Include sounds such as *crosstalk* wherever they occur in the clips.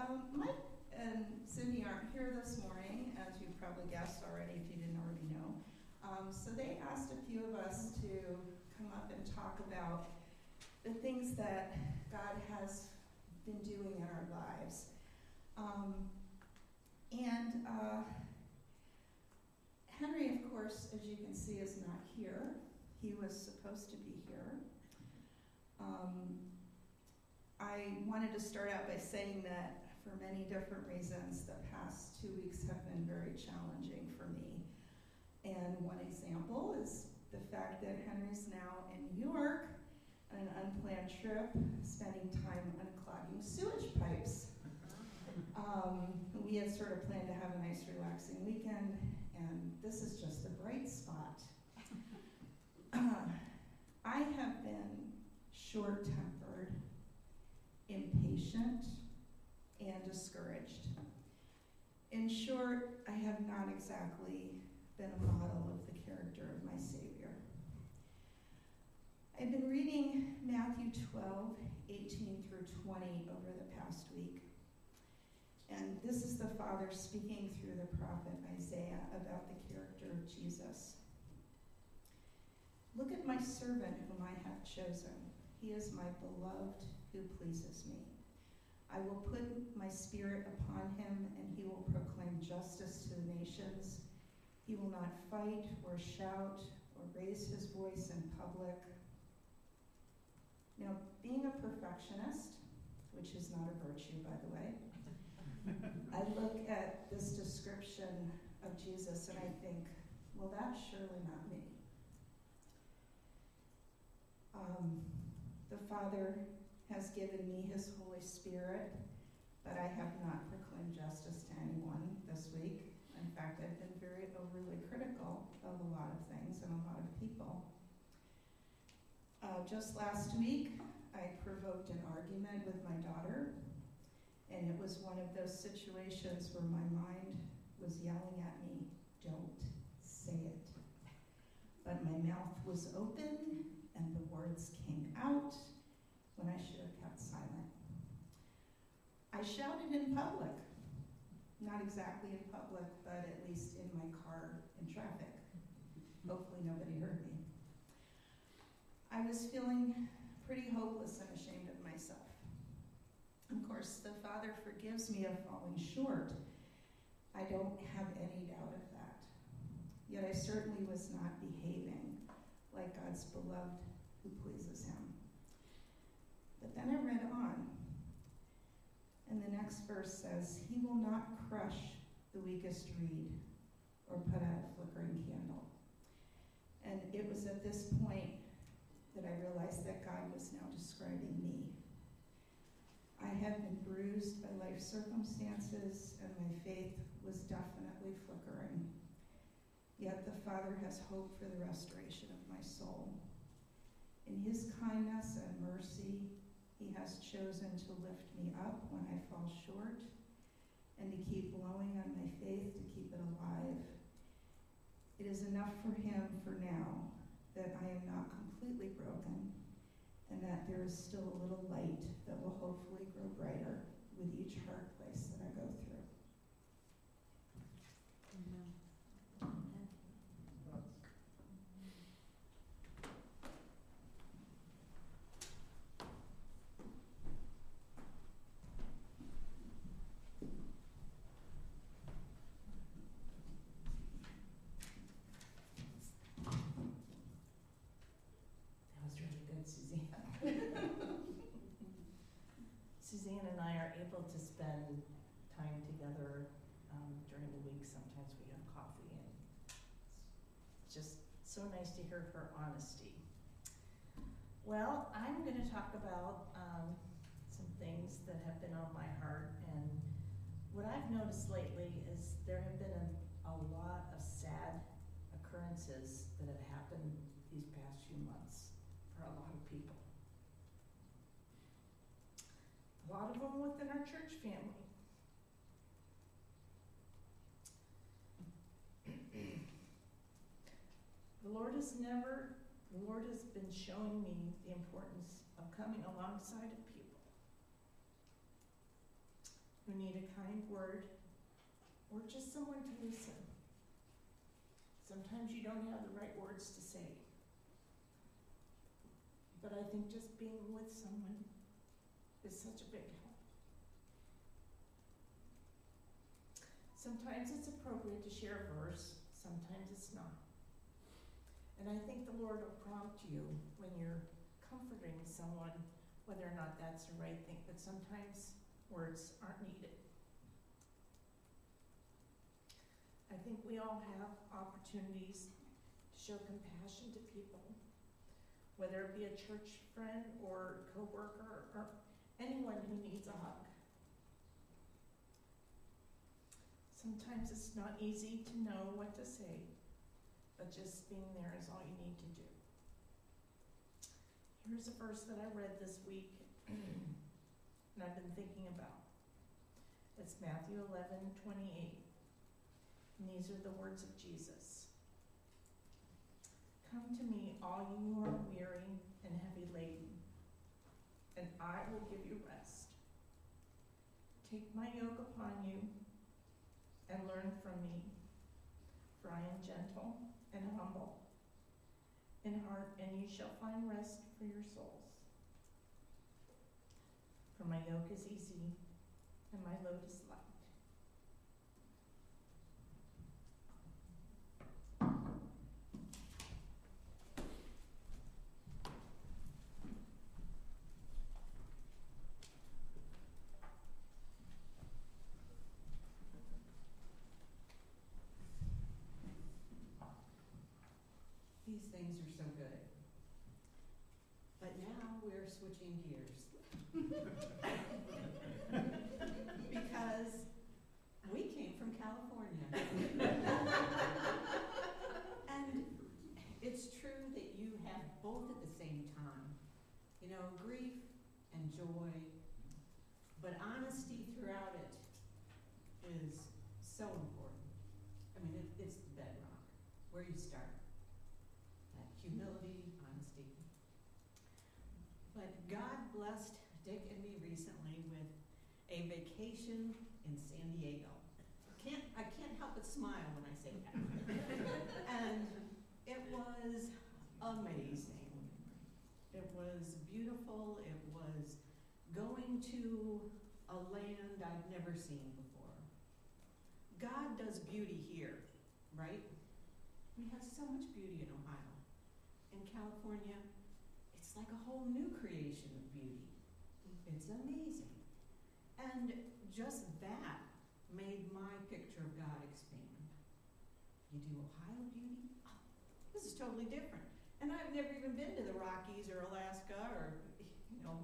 um, Mike and Cindy aren't here this morning, as you probably guessed already if you didn't already know. Um, so they asked a few of us to come up and talk about the things that God has been doing in our lives. Um, and uh, Henry, of course, as you can see, is not here. He was supposed to be here. Um, I wanted to start out by saying that for many different reasons, the past two weeks have been very challenging for me. And one example is the fact that Henry's now in New York on an unplanned trip, spending time unclogging sewage pipes. *laughs* Um, we had sort of planned to have a nice, relaxing weekend, and this is just a bright spot. Uh, *clears throat* I have been short tempered, impatient, and discouraged. In short, I have not exactly been a model of the character of my Savior. I've been reading Matthew 12, 18 through 20 over the past week. And this is the Father speaking through the prophet Isaiah about the character of Jesus. Look at my servant whom I have chosen. He is my beloved who pleases me. I will put my spirit upon him, and he will proclaim justice to the nations. He will not fight or shout or raise his voice in public. Now, being a perfectionist, which is not a virtue, by the way, *laughs* I look at this description of Jesus and I think, well, that's surely not me. Um, the Father has given me his Holy Spirit, but I have not proclaimed justice to anyone this week. In fact, I've been very overly critical of a lot of things and a lot of people. Uh, just last week, I provoked an argument with my daughter, and it was one of those situations where my mind was yelling at me, Don't say it. But my mouth was open, and the words came out when I should have kept silent. I shouted in public, not exactly in public, but at least in my car in traffic. Hopefully, nobody heard me. I was feeling pretty hopeless and ashamed of myself. Of course, the Father forgives me of falling short. I don't have any doubt of that. Yet I certainly was not behaving like God's beloved who pleases Him. Then I read on, and the next verse says, He will not crush the weakest reed or put out a flickering candle. And it was at this point that I realized that God was now describing me. I had been bruised by life circumstances, and my faith was definitely flickering. Yet the Father has hope for the restoration of my soul. In His kindness and mercy, He has chosen to lift me up when I fall short and to keep blowing on my faith to keep it alive. It is enough for Him for now that I am not completely broken and that there is still a little light that will hopefully grow brighter with each hard place that I go through. Amen. Suzanne and I are able to spend time together um, during the week. Sometimes we have coffee, and it's just so nice to hear her honesty. Well, I'm going to talk about um, some things that have been on my heart, and what I've noticed lately is there have been a, a lot of sad occurrences that have happened these past few months for a lot of people. A lot of them within our church family. the The Lord has been showing me the importance of coming alongside of people. who need a kind word or just someone to listen. Sometimes you don't have the right words to say. But I think just being with someone is such a big help. Sometimes it's appropriate to share a verse, sometimes it's not. And I think the Lord will prompt you when you're comforting someone, whether or not that's the right thing, but sometimes words aren't needed. I think we all have opportunities to show compassion to people, whether it be a church friend or coworker or anyone who needs a hug. Sometimes it's not easy to know what to say, but just being there is all you need to do. Here's a verse that I read this week *clears throat* and I've been thinking about. It's Matthew 11 28. And these are the words of Jesus Come to me, all you who are weary and heavy laden, and I will give you rest. Take my yoke upon you and learn from me, for I am gentle and humble in heart, and you shall find rest for your souls. For my yoke is easy and my load is light. These things are so good. But now we're switching gears. Because we came from California. And it's true that you have both at the same time. You know, grief and joy, but honesty throughout it is so important. I mean, it, it's the bedrock, where you start that humility, honesty. But God blessed Dick and me recently with a vacation in San Diego. Can't I can't help but smile when I say that. *laughs* and it was amazing. It was beautiful. It was going to a land I've never seen before. God does beauty here, right? We have so much beauty in Ohio. In California, like a whole new creation of beauty. It's amazing. And just that made my picture of God expand. You do Ohio beauty? Oh, this is totally different. And I've never even been to the Rockies or Alaska or, you know,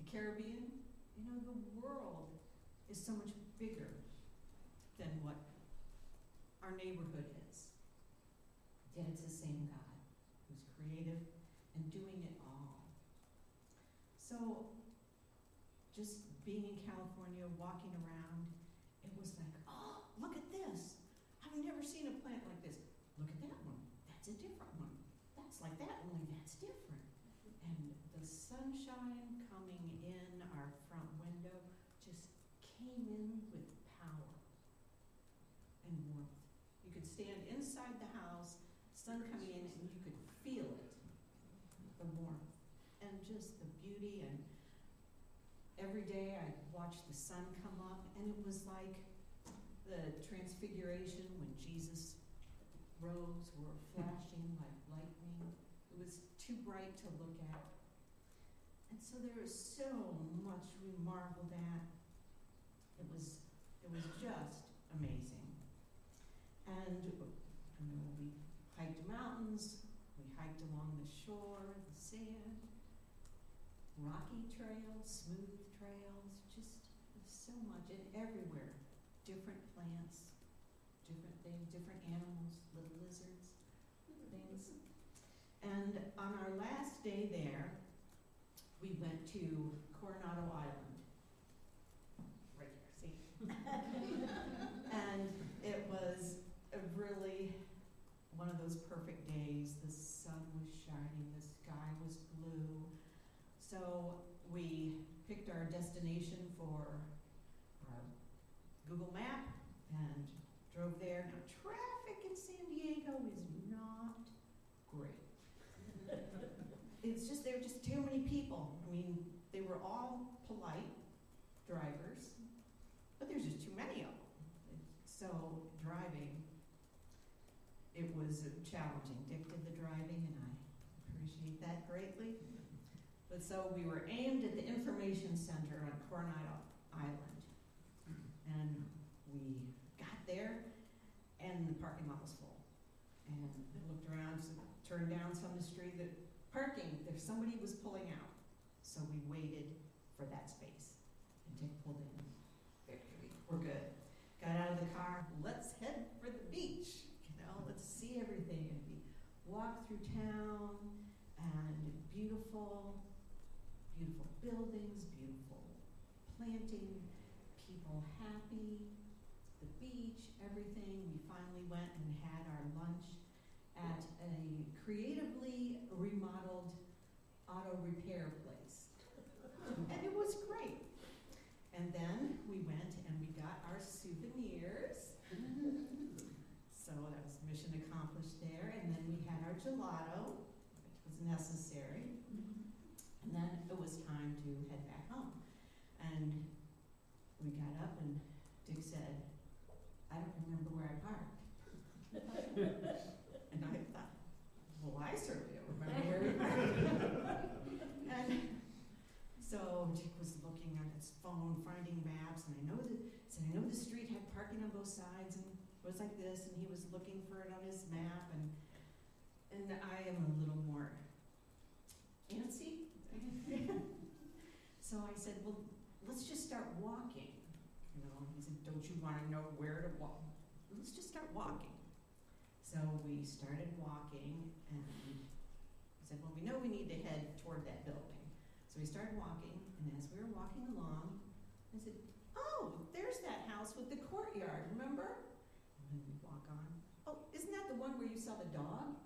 the Caribbean. You know, the world is so much bigger than what our neighborhood is. Yet it's the same God who's creative and doing it all. So, just being in California, walking around, it was like, oh, look at this. I've never seen a plant like this. Look at that one. That's a different one. That's like that, only that's different. And the sunshine coming in our front window just came in with power and warmth. You could stand inside the house, sun coming in, and you could feel it the warmth and just the beauty. And every day I watched the sun come up, and it was like the transfiguration when Jesus rose were like lightning. It was too bright to look at. And so there was so much we marveled at. It was it was just amazing. And we hiked mountains, we hiked along the shore, the sand, rocky trails, smooth trails, just so much and everywhere. Different plants, different things, different animals, little lizards, things. And on our last day there, we went to Coronado Island. Right there, see? *laughs* and it was a really one of those perfect days. The sun was shining, the sky was blue. So we picked our destination for our Google Map and drove there. Now, traffic in San Diego is not great. *laughs* It's just, there are just too many people. Mean, they were all polite drivers, but there's just too many of them. So driving, it was challenging. Dick did the driving, and I appreciate that greatly. But so we were aimed at the information center on Coronado Island, and we got there, and the parking lot was full. And I looked around, so turned down some of the street, that parking, there somebody was pulling out. So we waited for that space, and Dick pulled in. Victory, we're good. Got out of the car, let's head for the beach, you know, let's see everything. And we walked through town, and beautiful, beautiful buildings, beautiful planting, people happy, the beach, everything. We finally went and had our lunch at a creatively remodeled auto repair place. and it was great. And then we went and we got our souvenirs. so that was mission accomplished there. And then we had our gelato, which was necessary. And then it was time to head back home. And we got up and Dick said, I don't remember where I parked. and I thought, well, I certainly don't remember where we parked. and so Dick was looking on his phone, finding maps, and I know that said I know the street had parking on both sides like this, and he was looking for it on his map, and and I am a little more antsy. *laughs* so I said, well, let's just start walking. You know, he said, don't you want to know where to walk? Let's just start walking. So we started walking, and I said, well, we know we need to head toward that building. So we started walking, and as we were walking along, I said, oh, there's that house with the courtyard, remember? And then we walk on. Oh, isn't that the one where you saw the dog?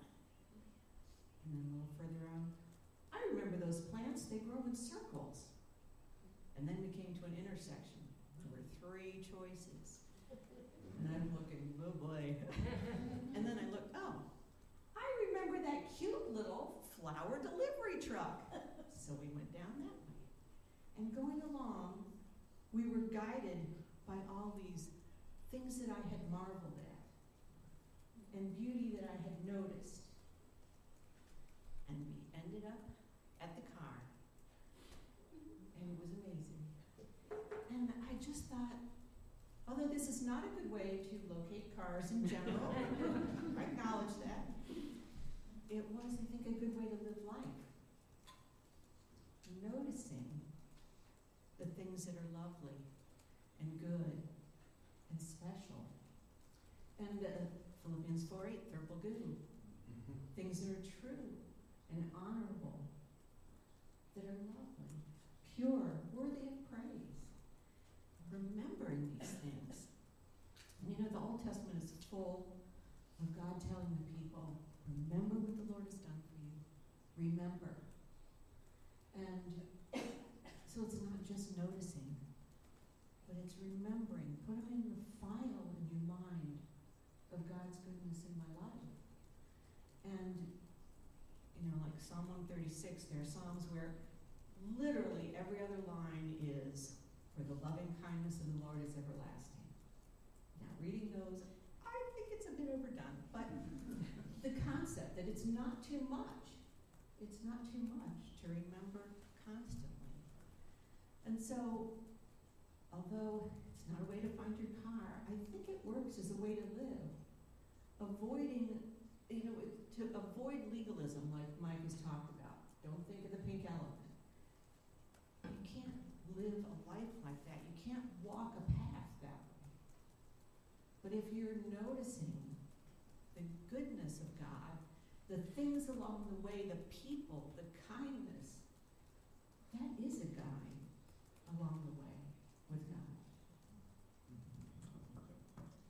And then a little further on, I remember those plants, they grow in circles. And then we came to an intersection. There were three choices. And I'm looking, oh boy. *laughs* and then I looked, oh, I remember that cute little flower delivery truck. so we went down that way. And going along, we were guided by all these things that I had marveled at and beauty that I had noticed. And we ended up at the car. And it was amazing. And I just thought, although this is not a good way to locate cars in general, *laughs* I acknowledge that, it was, I think, a good way to live life. Noticing the things that are lovely and good and special. And uh, Philippians 4 8, therpelgou, things that are true and honorable, that are lovely, pure, worthy of praise. Remembering these things. And you know, the Old Testament is full of God telling the people, remember what the Lord has done for you. Remember. And so it's not just noticing, but it's remembering. Put them in the file in your mind of God's goodness in my life. And, you know, like Psalm 136, there are Psalms where literally every other line is, For the loving kindness of the Lord is everlasting. Now, reading those, I think it's a bit overdone, but the concept that it's not too much, it's not too much to remember constantly. And so, although it's not a way to find your car, I think it works as a way to live. Avoiding, you know, to avoid legalism, like Mike has talked about. Don't think of the pink elephant. You can't live a life like that. You can't walk a path that way. But if you're noticing the goodness of the things along the way, the people, the kindness, that is a guide along the way with God.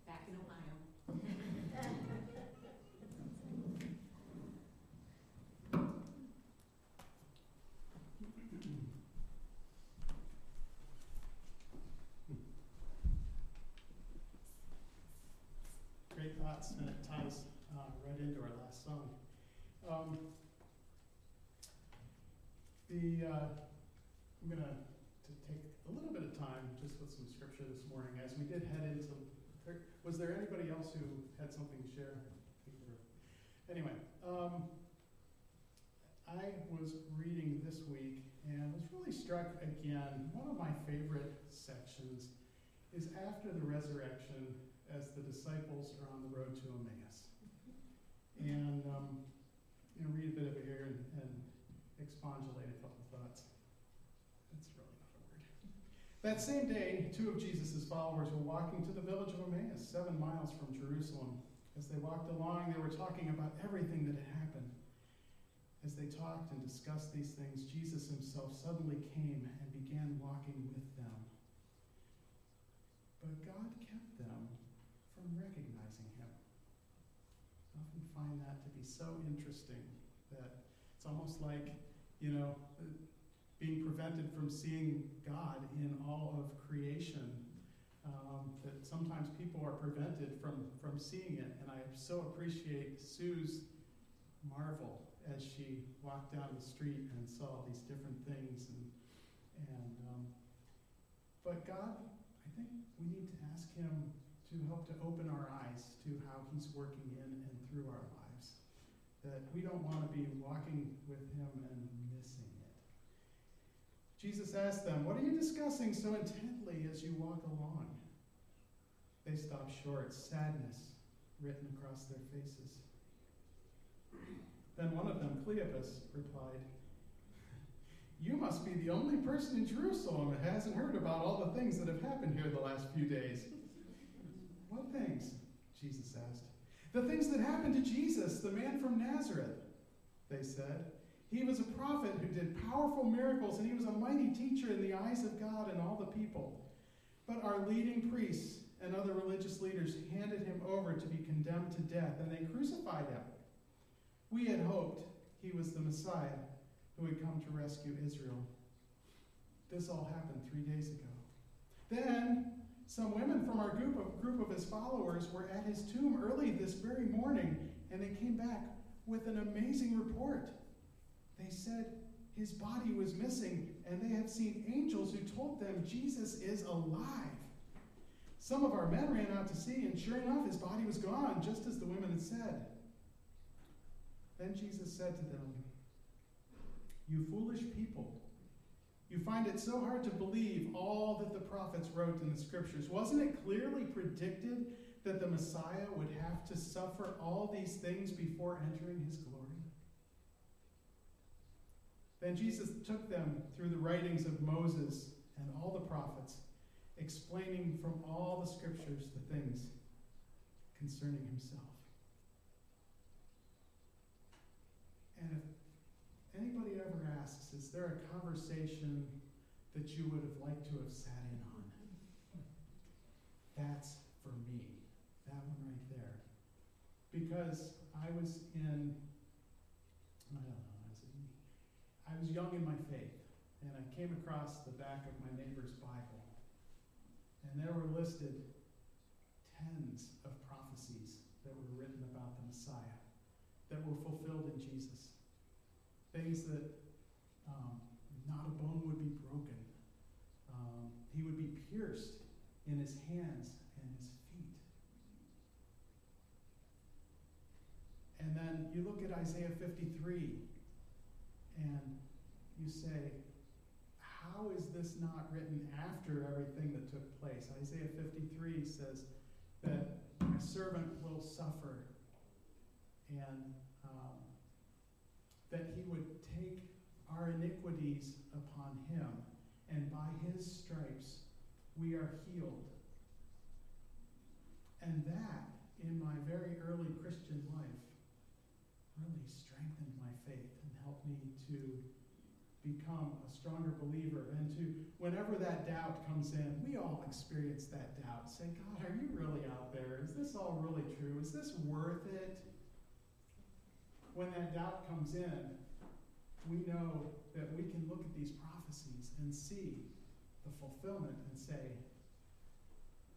Back in Ohio. Great thoughts, and it ties uh, right into our last song. Um, the uh, I'm gonna take a little bit of time just with some scripture this morning as we did head into. Was there anybody else who had something to share? Anyway, um, I was reading this week and was really struck again. One of my favorite sections is after the resurrection as the disciples are on the road to Emmaus. And um, you know, read a bit of it here and, and a couple thoughts. That's really not a word. That same day, two of Jesus' followers were walking to the village of Emmaus, seven miles from Jerusalem. As they walked along, they were talking about everything that had happened. As they talked and discussed these things, Jesus himself suddenly came and began walking with them. But God kept them from recognizing him. I often find that to be so interesting that it's almost like, you know, being prevented from seeing God in all of creation. Um, that sometimes people are prevented from, from seeing it. And I so appreciate Sue's marvel as she walked down the street and saw these different things. And, and um, but God, I think we need to ask Him to help to open our eyes to how He's working in and through our lives. That we don't want to be walking with Him and missing it. Jesus asked them, What are you discussing so intently as you walk along? They stopped short, sadness written across their faces. Then one of them, Cleopas, replied, You must be the only person in Jerusalem that hasn't heard about all the things that have happened here the last few days. what things? Jesus asked. The things that happened to Jesus, the man from Nazareth, they said. He was a prophet who did powerful miracles, and he was a mighty teacher in the eyes of God and all the people. But our leading priests and other religious leaders handed him over to be condemned to death, and they crucified him. We had hoped he was the Messiah who had come to rescue Israel. This all happened three days ago. Then some women from our group of, group of his followers were at his tomb early this very morning, and they came back with an amazing report. They said his body was missing, and they have seen angels who told them Jesus is alive. Some of our men ran out to see, and sure enough, his body was gone, just as the women had said. Then Jesus said to them, You foolish people, you find it so hard to believe all that the prophets wrote in the scriptures. Wasn't it clearly predicted that the Messiah would have to suffer all these things before entering his glory? Then Jesus took them through the writings of Moses and all the prophets, explaining from all the scriptures the things concerning himself. And if anybody ever asks, is there a conversation that you would have liked to have sat in on? That's for me. That one right there. Because I was in, I don't know, I was, in, I was young in my faith, and I came across the back of my neighbor's Bible, and there were listed tens of prophecies that were written about the Messiah that were fulfilled in Jesus. Things that um, not a bone would be broken. Um, he would be pierced in his hands and his feet. And then you look at Isaiah 53 and you say, how is this not written after everything that took place? Isaiah 53 says that my servant will suffer and that he would take our iniquities upon him, and by his stripes we are healed. And that, in my very early Christian life, really strengthened my faith and helped me to become a stronger believer and to, whenever that doubt comes in, we all experience that doubt. Say, God, are you really out there? Is this all really true? Is this worth it? When that doubt comes in, we know that we can look at these prophecies and see the fulfillment and say,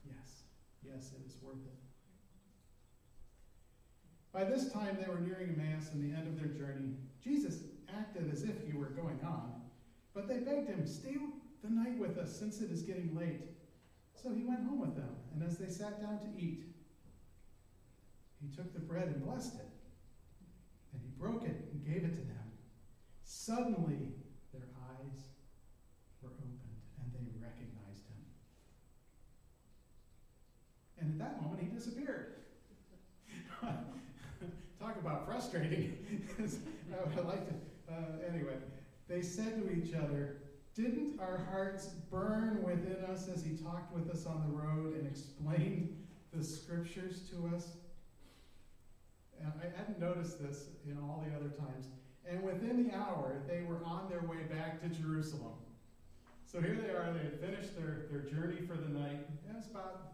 yes, yes, it is worth it. By this time, they were nearing Emmaus and the end of their journey. Jesus acted as if he were going on, but they begged him, Stay the night with us, since it is getting late. So he went home with them, and as they sat down to eat, he took the bread and blessed it. Broke it and gave it to them. Suddenly, their eyes were opened, and they recognized him. And at that moment, he disappeared. *laughs* Talk about frustrating. *laughs* I would like to. Uh, anyway, they said to each other, Didn't our hearts burn within us as he talked with us on the road and explained the scriptures to us? And I hadn't noticed this in all the other times. And within the hour, they were on their way back to Jerusalem. So here they are, they had finished their, their journey for the night. It was about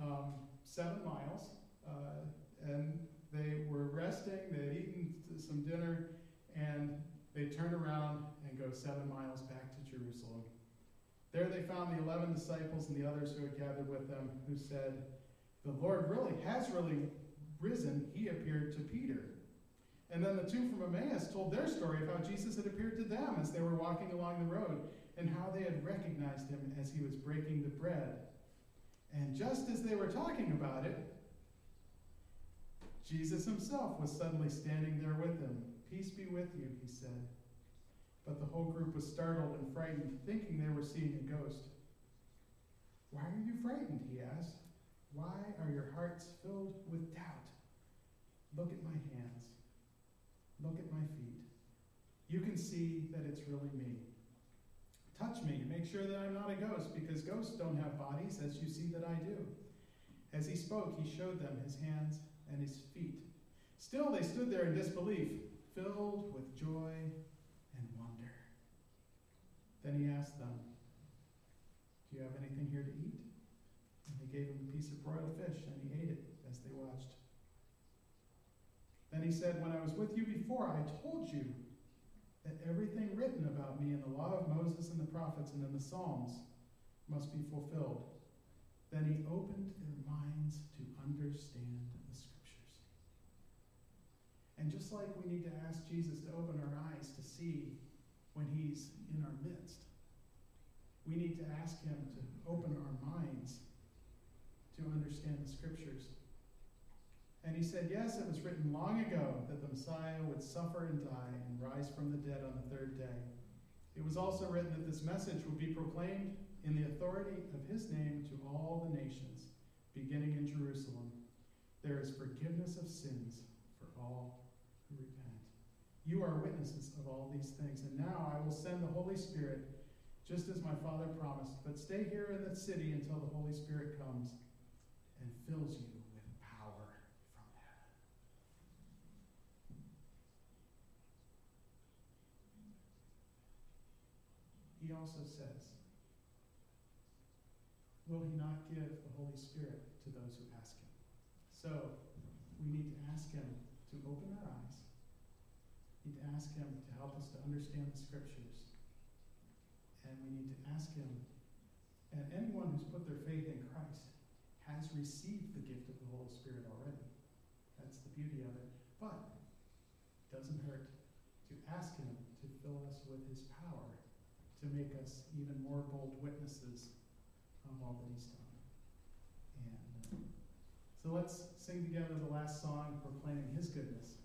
um, seven miles. Uh, and they were resting, they had eaten some dinner, and they turned around and go seven miles back to Jerusalem. There they found the eleven disciples and the others who had gathered with them, who said, The Lord really has really risen. He appeared to Peter. And then the two from Emmaus told their story of how Jesus had appeared to them as they were walking along the road, and how they had recognized him as he was breaking the bread. And just as they were talking about it, Jesus himself was suddenly standing there with them. Peace be with you, he said. But the whole group was startled and frightened, thinking they were seeing a ghost. Why are you frightened? he asked. Why are your hearts filled with doubt? Look at my hands. Look at my feet. You can see that it's really me. Touch me. Make sure that I'm not a ghost, because ghosts don't have bodies, as you see that I do. As he spoke, he showed them his hands and his feet. Still, they stood there in disbelief, filled with joy and wonder. Then he asked them, Do you have anything here to eat? And they gave him a piece of broiled fish, and he ate it. Then he said, When I was with you before, I told you that everything written about me in the law of Moses and the prophets and in the Psalms must be fulfilled. Then he opened their minds to understand the scriptures. And just like we need to ask Jesus to open our eyes to see when he's in our midst, we need to ask him to open our minds to understand the scriptures. And he said, Yes, it was written long ago that the Messiah would suffer and die and rise from the dead on the third day. It was also written that this message would be proclaimed in the authority of his name to all the nations, beginning in Jerusalem. There is forgiveness of sins for all who repent. You are witnesses of all these things. And now I will send the Holy Spirit, just as my Father promised. But stay here in the city until the Holy Spirit comes and fills you with power from heaven. He also says, Will he not give the Holy Spirit to those who ask him? So, we need to ask him to open our eyes. We need to ask him to help us to understand the scriptures. And we need to ask him, and anyone who's put their faith in Christ has received the gift of the Holy Spirit already. That's the beauty of it. But it doesn't hurt to ask him to fill us with his power to make us even more bold witnesses of all that he's done. And uh, so let's sing together the last song proclaiming his goodness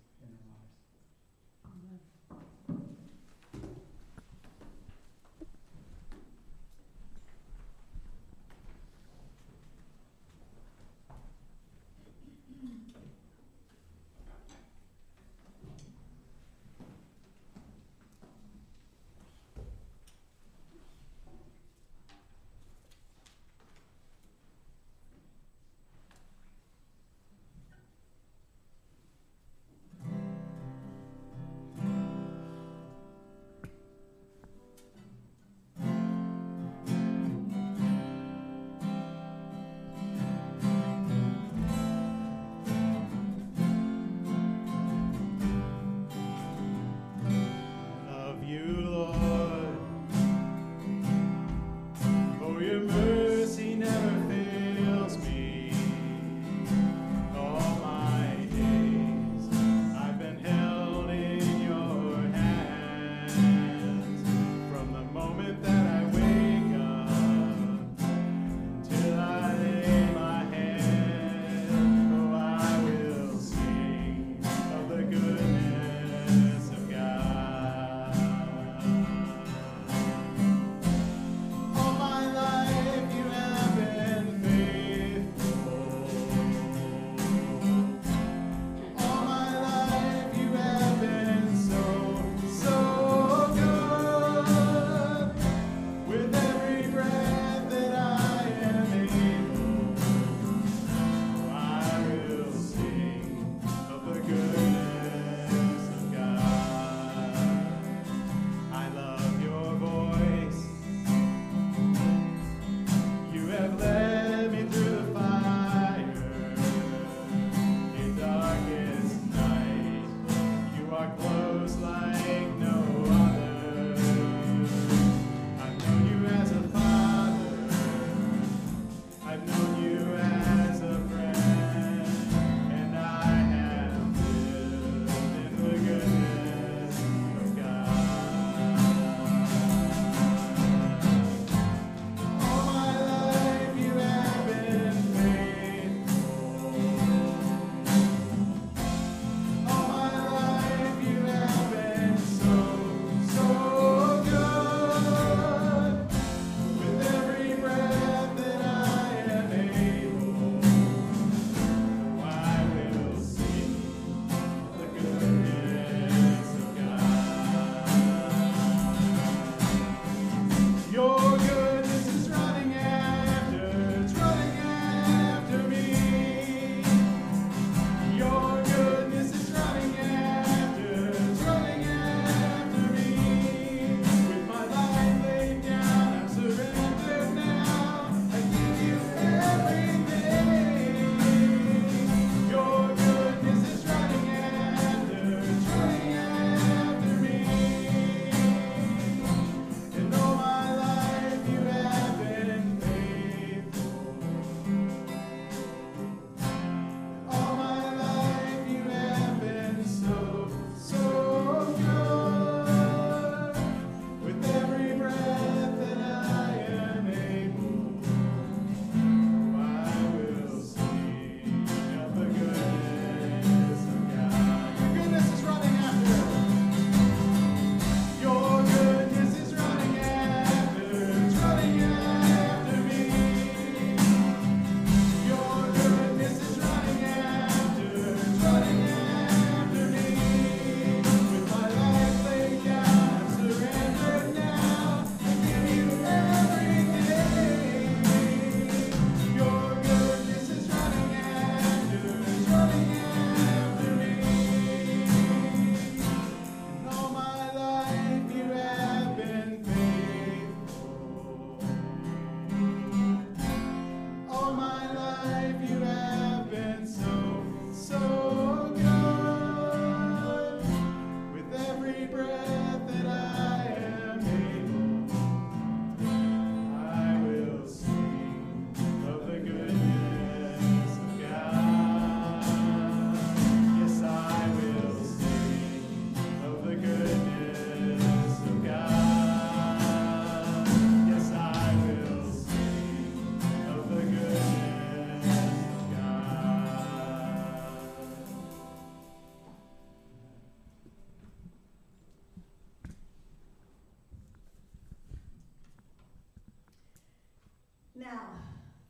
Now,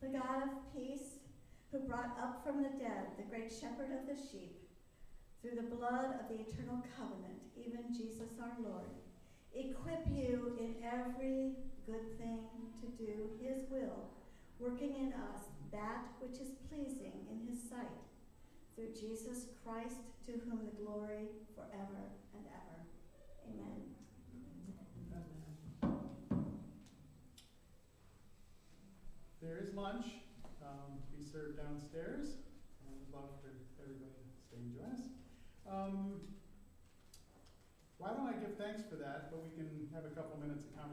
the God of peace, who brought up from the dead the great shepherd of the sheep, through the blood of the eternal covenant, even Jesus our Lord, equip you in every good thing to do his will, working in us that which is pleasing in his sight, through Jesus Christ, to whom the glory forever and ever. Amen. There is lunch um, to be served downstairs, and we'd love for everybody to stay and join us. Um, why don't I give thanks for that, but we can have a couple minutes of conversation